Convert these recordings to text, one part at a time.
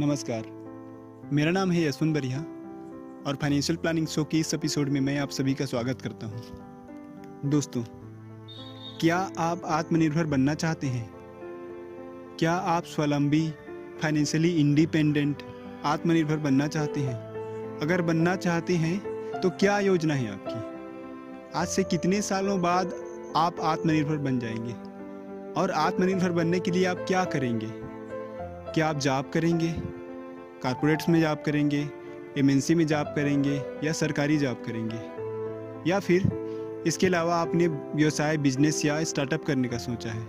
नमस्कार। मेरा नाम है यशवंत बरिया और फाइनेंशियल प्लानिंग शो के इस एपिसोड में मैं आप सभी का स्वागत करता हूँ। दोस्तों, क्या आप आत्मनिर्भर बनना चाहते हैं? क्या आप स्वावलंबी फाइनेंशियली इंडिपेंडेंट आत्मनिर्भर बनना चाहते हैं? अगर बनना चाहते हैं तो क्या योजना है आपकी? आज से कितने सालों बाद आप आत्मनिर्भर बन जाएँगे? और आत्मनिर्भर बनने के लिए आप क्या करेंगे? क्या आप जॉब करेंगे? कारपोरेट्स में जॉब करेंगे? एमएनसी में जॉब करेंगे? या सरकारी जॉब करेंगे? या फिर इसके अलावा आपने व्यवसाय बिज़नेस या स्टार्टअप करने का सोचा है?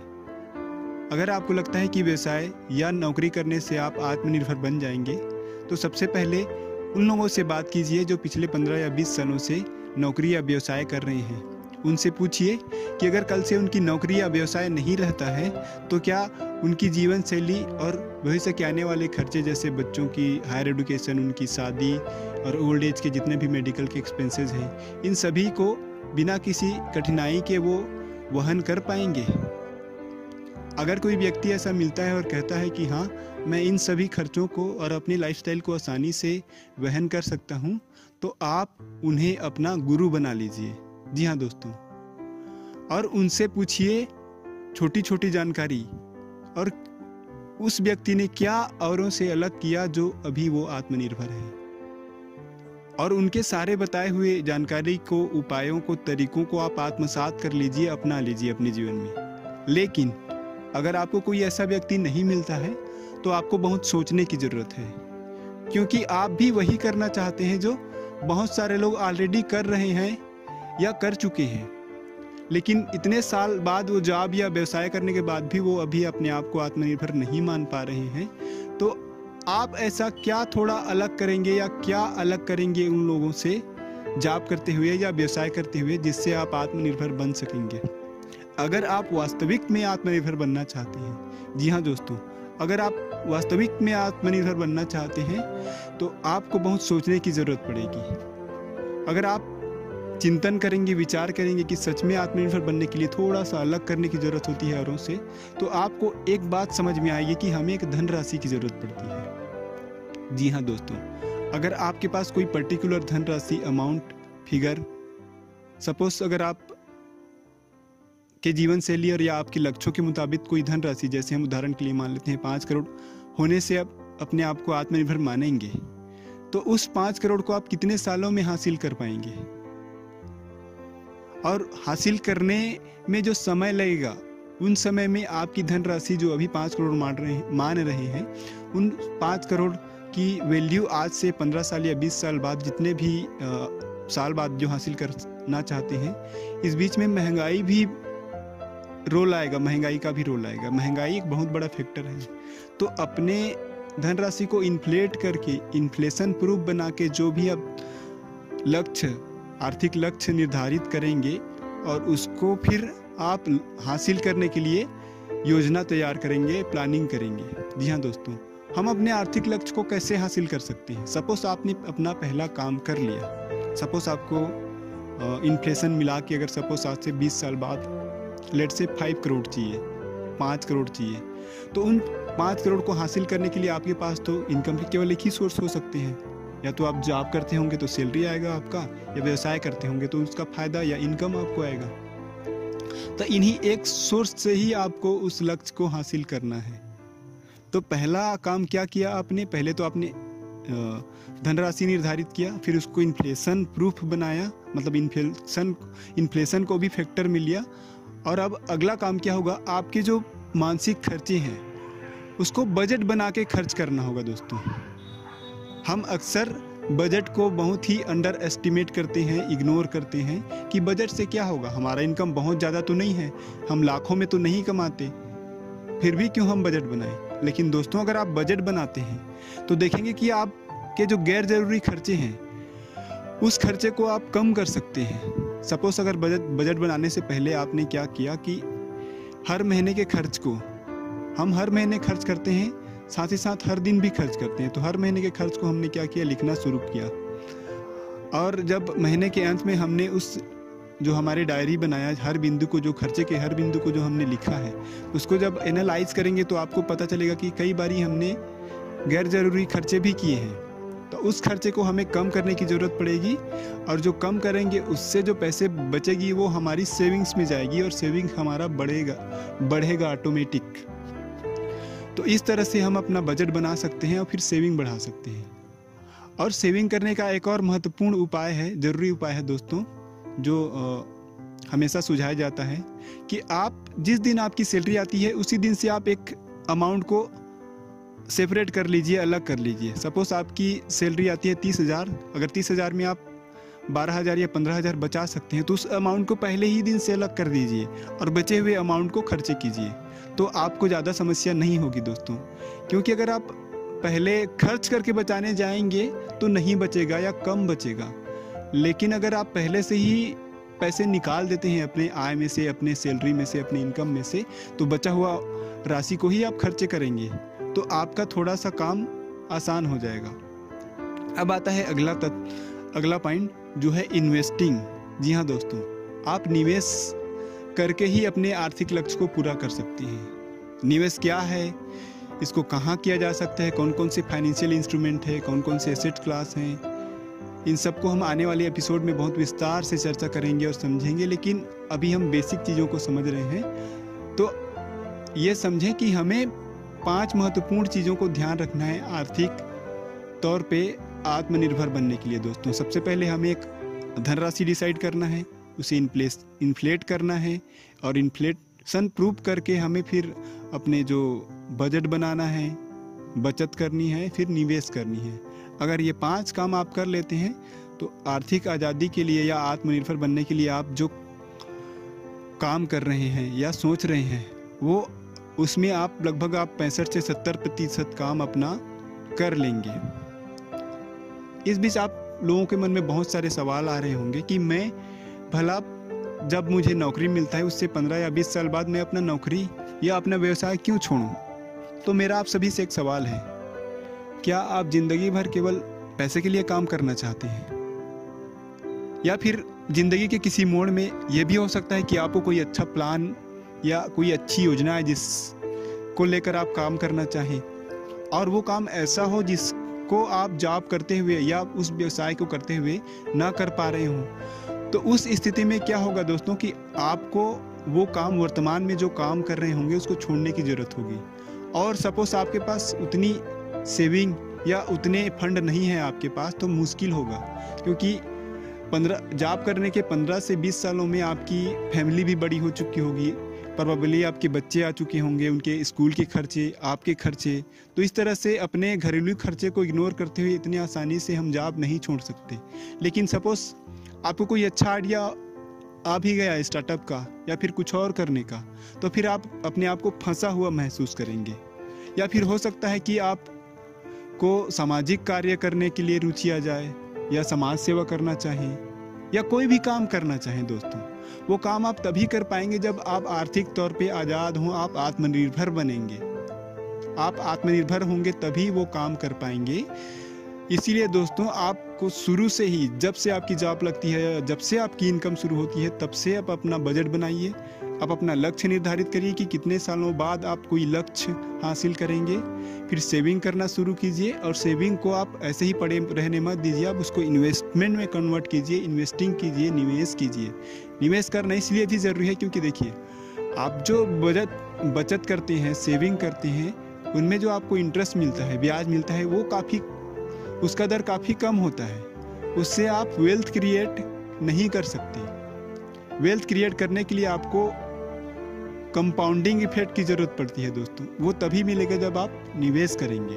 अगर आपको लगता है कि व्यवसाय या नौकरी करने से आप आत्मनिर्भर बन जाएँगे तो सबसे पहले उन लोगों से बात कीजिए जो पिछले पंद्रह या बीस सालों से नौकरी या व्यवसाय कर रहे हैं। उनसे पूछिए कि अगर कल से उनकी नौकरी या व्यवसाय नहीं रहता है तो क्या उनकी जीवन शैली और भविष्य के आने वाले खर्चे जैसे बच्चों की हायर एडुकेशन उनकी शादी और ओल्ड एज के जितने भी मेडिकल के एक्सपेंसेस हैं, इन सभी को बिना किसी कठिनाई के वो वहन कर पाएँगे। अगर कोई व्यक्ति ऐसा मिलता है और कहता है कि हाँ मैं इन सभी खर्चों को और अपनी लाइफस्टाइल को आसानी से वहन कर सकता हूँ तो आप उन्हें अपना गुरु बना लीजिए। जी हाँ दोस्तों। और उनसे पूछिए छोटी छोटी जानकारी। और उस व्यक्ति ने क्या औरों से अलग किया जो अभी वो आत्मनिर्भर है? और उनके सारे बताए हुए जानकारी को, उपायों को, तरीकों को आप आत्मसात कर लीजिए, अपना लीजिए अपने जीवन में। लेकिन अगर आपको कोई ऐसा व्यक्ति नहीं मिलता है तो आपको बहुत सोचने की ज़रूरत है। क्योंकि आप भी वही करना चाहते हैं जो बहुत सारे लोग ऑलरेडी कर रहे हैं या कर चुके हैं। लेकिन इतने साल बाद वो जॉब या व्यवसाय करने के बाद भी वो अभी अपने आप को आत्मनिर्भर नहीं मान पा रहे हैं। तो आप ऐसा क्या थोड़ा अलग करेंगे या क्या अलग करेंगे उन लोगों से जॉब करते हुए या व्यवसाय करते हुए जिससे आप आत्मनिर्भर बन सकेंगे? अगर आप वास्तविक में आत्मनिर्भर बनना चाहते हैं, जी हाँ दोस्तों, अगर आप वास्तविक में आत्मनिर्भर बनना चाहते हैं तो आपको बहुत सोचने की ज़रूरत पड़ेगी। अगर आप चिंतन करेंगे, विचार करेंगे कि सच में आत्मनिर्भर बनने के लिए थोड़ा सा अलग करने की ज़रूरत होती है औरों से तो आपको एक बात समझ में आएगी कि हमें एक धनराशि की ज़रूरत पड़ती है। जी हाँ दोस्तों, अगर आपके पास कोई पर्टिकुलर धनराशि अमाउंट फिगर सपोज़ अगर आप के जीवन शैली और या आपके लक्ष्यों के मुताबिक कोई धनराशि, जैसे हम उदाहरण के लिए मान लेते हैं पाँच करोड़, होने से आप अपने आप को आत्मनिर्भर मानेंगे तो उस पाँच करोड़ को आप कितने सालों में हासिल कर पाएँगे? और हासिल करने में जो समय लगेगा उन समय में आपकी धनराशि जो अभी पाँच करोड़ मान रहे हैं मान रहे हैं उन पाँच करोड़ की वैल्यू आज से पंद्रह साल या बीस साल बाद जितने भी आ, साल बाद जो हासिल करना चाहते हैं इस बीच में महँगाई भी रोल आएगा महँगाई का भी रोल आएगा। महँगाई एक बहुत बड़ा फैक्टर है। तो अपने धनराशि को इन्फ्लेट करके इन्फ्लेशन प्रूफ बना के जो भी अब लक्ष्य आर्थिक लक्ष्य निर्धारित करेंगे और उसको फिर आप हासिल करने के लिए योजना तैयार करेंगे प्लानिंग करेंगे। जी हाँ दोस्तों, हम अपने आर्थिक लक्ष्य को कैसे हासिल कर सकते हैं? सपोज़ आपने अपना पहला काम कर लिया। सपोज़ आपको इन्फ्लेशन मिला के अगर सपोज़ आज से 20 साल बाद लेट से फाइव करोड़ चाहिए, पाँच करोड़ चाहिए तो उन पाँच करोड़ को हासिल करने के लिए आपके पास तो इनकम के केवल एक ही सोर्स हो सकते हैं। या तो आप जॉब करते होंगे तो सैलरी आएगा आपका, या व्यवसाय करते होंगे तो उसका फ़ायदा या इनकम आपको आएगा। तो इन्हीं एक सोर्स से ही आपको उस लक्ष्य को हासिल करना है। तो पहला काम क्या किया आपने? पहले तो आपने धनराशि निर्धारित किया, फिर उसको इन्फ्लेशन प्रूफ बनाया मतलब इन्फ्लेशन इन्फ्लेशन को भी फैक्टर मिल लिया। और अब अगला काम क्या होगा? आपके जो मानसिक खर्चे हैं, उसको बजट बना के खर्च करना होगा दोस्तों। हम अक्सर बजट को बहुत ही अंडर एस्टिमेट करते हैं इग्नोर करते हैं कि बजट से क्या होगा। हमारा इनकम बहुत ज़्यादा तो नहीं है, हम लाखों में तो नहीं कमाते। फिर भी क्यों हम बजट बनाएँ? लेकिन दोस्तों, अगर आप बजट बनाते हैं तो देखेंगे कि आपके जो गैर ज़रूरी खर्चे हैं, उस खर्चे को आप कम कर सकते हैं। सपोज़ अगर बजट बजट बनाने से पहले आपने क्या किया कि हर महीने के खर्च को, हम हर महीने खर्च करते हैं साथ ही साथ हर दिन भी खर्च करते हैं। तो हर महीने के खर्च को हमने क्या किया? लिखना शुरू किया। और जब महीने के अंत में हमने उस जो हमारे डायरी बनाया, हर बिंदु को, जो खर्चे के हर बिंदु को जो हमने लिखा है, उसको जब एनालाइज करेंगे तो आपको पता चलेगा कि कई बारी हमने गैर ज़रूरी खर्चे भी किए हैं। तो उस खर्चे को हमें कम करने की ज़रूरत पड़ेगी और जो कम करेंगे, उससे जो पैसे बचेगी, वो हमारी सेविंग्स में जाएगी और सेविंग हमारा बढ़ेगा बढ़ेगा ऑटोमेटिक तो इस तरह से हम अपना बजट बना सकते हैं और फिर सेविंग बढ़ा सकते हैं। और सेविंग करने का एक और महत्वपूर्ण उपाय है, ज़रूरी उपाय है दोस्तों, जो हमेशा सुझाया जाता है कि आप जिस दिन आपकी सैलरी आती है, उसी दिन से आप एक अमाउंट को सेपरेट कर लीजिए, अलग कर लीजिए। सपोज़ आपकी सैलरी आती है तीस हज़ार, अगर तीस हज़ार में आप बारह हज़ार या पंद्रह हज़ार बचा सकते हैं तो उस अमाउंट को पहले ही दिन से अलग कर दीजिए और बचे हुए अमाउंट को खर्चे कीजिए। तो आपको ज़्यादा समस्या नहीं होगी दोस्तों। क्योंकि अगर आप पहले खर्च करके बचाने जाएँगे तो नहीं बचेगा या कम बचेगा। लेकिन अगर आप पहले से ही पैसे निकाल देते हैं अपने आय में से, अपने सैलरी में से, अपने इनकम में से तो बचा हुआ राशि को ही आप खर्चे करेंगे तो आपका थोड़ा सा काम आसान हो जाएगा। अब आता है अगला तत्व अगला पॉइंट जो है इन्वेस्टिंग जी हाँ दोस्तों, आप निवेश करके ही अपने आर्थिक लक्ष्य को पूरा कर सकते हैं। निवेश क्या है? इसको कहाँ किया जा सकता है? कौन कौन से फाइनेंशियल इंस्ट्रूमेंट है? कौन कौन से एसेट क्लास हैं? इन सबको हम आने वाले एपिसोड में बहुत विस्तार से चर्चा करेंगे और समझेंगे, लेकिन अभी हम बेसिक चीज़ों को समझ रहे हैं। तो ये समझें कि हमें पाँच महत्वपूर्ण चीज़ों को ध्यान रखना है आर्थिक तौर पे आत्मनिर्भर बनने के लिए, दोस्तों। सबसे पहले हमें एक धनराशि डिसाइड करना है। उसे इनप्लेस इन्फ्लेट करना है और इन्फ्लेशन प्रूफ करके हमें फिर अपने जो बजट बनाना है, बचत करनी है, फिर निवेश करनी है। अगर ये पाँच काम आप कर लेते हैं तो आर्थिक आज़ादी के लिए या आत्मनिर्भर बनने के लिए आप जो काम कर रहे हैं या सोच रहे हैं, वो उसमें आप लगभग आप पैंसठ से सत्तर प्रतिशत काम अपना कर लेंगे। इस बीच आप लोगों के मन में बहुत सारे सवाल आ रहे होंगे कि मैं भला जब मुझे नौकरी मिलता है, उससे पंद्रह या बीस साल बाद मैं अपना नौकरी या अपना व्यवसाय क्यों छोड़ूं? तो मेरा आप सभी से एक सवाल है। क्या आप ज़िंदगी भर केवल पैसे के लिए काम करना चाहते हैं? या फिर ज़िंदगी के किसी मोड़ में यह भी हो सकता है कि आपको कोई अच्छा प्लान या कोई अच्छी योजना है जिस को लेकर आप काम करना चाहें? और वो काम ऐसा हो जिसको आप जॉब करते हुए या उस व्यवसाय को करते हुए ना कर पा रहे हों। तो उस स्थिति में क्या होगा दोस्तों कि आपको वो काम, वर्तमान में जो काम कर रहे होंगे, उसको छोड़ने की ज़रूरत होगी। और सपोज़ आपके पास उतनी सेविंग या उतने फंड नहीं है आपके पास तो मुश्किल होगा। क्योंकि पंद्रह जॉब करने के पंद्रह से बीस सालों में आपकी फैमिली भी बड़ी हो चुकी होगी प्रॉबली आपके बच्चे आ चुके होंगे, उनके स्कूल के खर्चे, आपके खर्चे। तो इस तरह से अपने घरेलू खर्चे को इग्नोर करते हुए इतनी आसानी से हम जॉब नहीं छोड़ सकते। लेकिन सपोज़ आपको कोई अच्छा आइडिया आ भी गया स्टार्टअप का, या फिर कुछ और करने का तो फिर आप अपने आप को फंसा हुआ महसूस करेंगे। या फिर हो सकता है कि आप को सामाजिक कार्य करने के लिए रुचि आ जाए, या समाज सेवा करना चाहें, या कोई भी काम करना चाहें दोस्तों। वो काम आप तभी कर पाएँगे जब आप आर्थिक तौर पे आज़ाद हों, आप आत्मनिर्भर बनेंगे। आप आत्मनिर्भर होंगे तभी वो काम कर पाएँगे। इसीलिए दोस्तों, आपको शुरू से ही जब से आपकी जॉब लगती है, जब से आपकी इनकम शुरू होती है, तब से आप अपना बजट बनाइए। आप अपना लक्ष्य निर्धारित करिए कि कितने सालों बाद आप कोई लक्ष्य हासिल करेंगे। फिर सेविंग करना शुरू कीजिए और सेविंग को आप ऐसे ही पड़े रहने मत दीजिए। आप उसको इन्वेस्टमेंट में कन्वर्ट कीजिए इन्वेस्टिंग कीजिए, निवेश कीजिए। निवेश करना इसलिए भी ज़रूरी है क्योंकि देखिए, आप जो बचत बचत करते हैं सेविंग करते हैं, उनमें जो आपको इंटरेस्ट मिलता है, ब्याज मिलता है, वो काफ़ी, उसका दर काफ़ी कम होता है। उससे आप वेल्थ क्रिएट नहीं कर सकते। वेल्थ क्रिएट करने के लिए आपको कंपाउंडिंग इफ़ेक्ट की ज़रूरत पड़ती है दोस्तों। वो तभी मिलेगा जब आप निवेश करेंगे।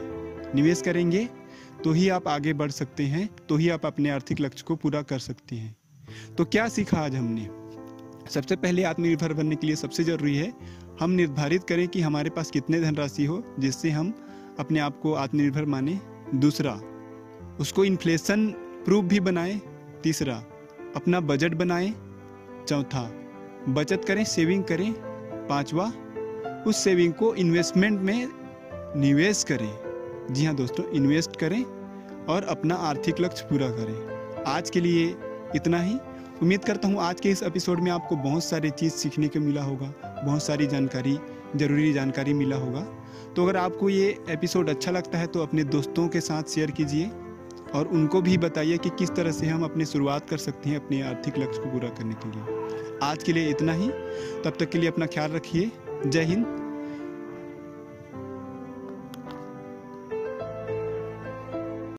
निवेश करेंगे तो ही आप आगे बढ़ सकते हैं तो ही आप अपने आर्थिक लक्ष्य को पूरा कर सकते हैं। तो क्या सीखा आज हमने? सबसे पहले आत्मनिर्भर बनने के लिए सबसे ज़रूरी है, हम निर्धारित करें कि हमारे पास कितने धनराशि हो, जिससे हम अपने आप को आत्मनिर्भर माने। दूसरा, उसको इन्फ्लेशन प्रूफ भी बनाएँ। तीसरा, अपना बजट बनाएँ। चौथा, बचत करें सेविंग करें। पांचवा, उस सेविंग को इन्वेस्टमेंट में निवेश करें। जी हाँ दोस्तों इन्वेस्ट करें और अपना आर्थिक लक्ष्य पूरा करें। आज के लिए इतना ही। उम्मीद करता हूँ आज के इस एपिसोड में आपको बहुत सारी चीज़ सीखने को मिला होगा, बहुत सारी जानकारी, ज़रूरी जानकारी मिला होगा। तो अगर आपको ये एपिसोड अच्छा लगता है तो अपने दोस्तों के साथ शेयर कीजिए। और उनको भी बताइए कि किस तरह से हम अपनी शुरुआत कर सकते हैं अपने आर्थिक लक्ष्य को पूरा करने के लिए। आज के लिए इतना ही। तब तक के लिए अपना ख्याल रखिए। जय हिंद।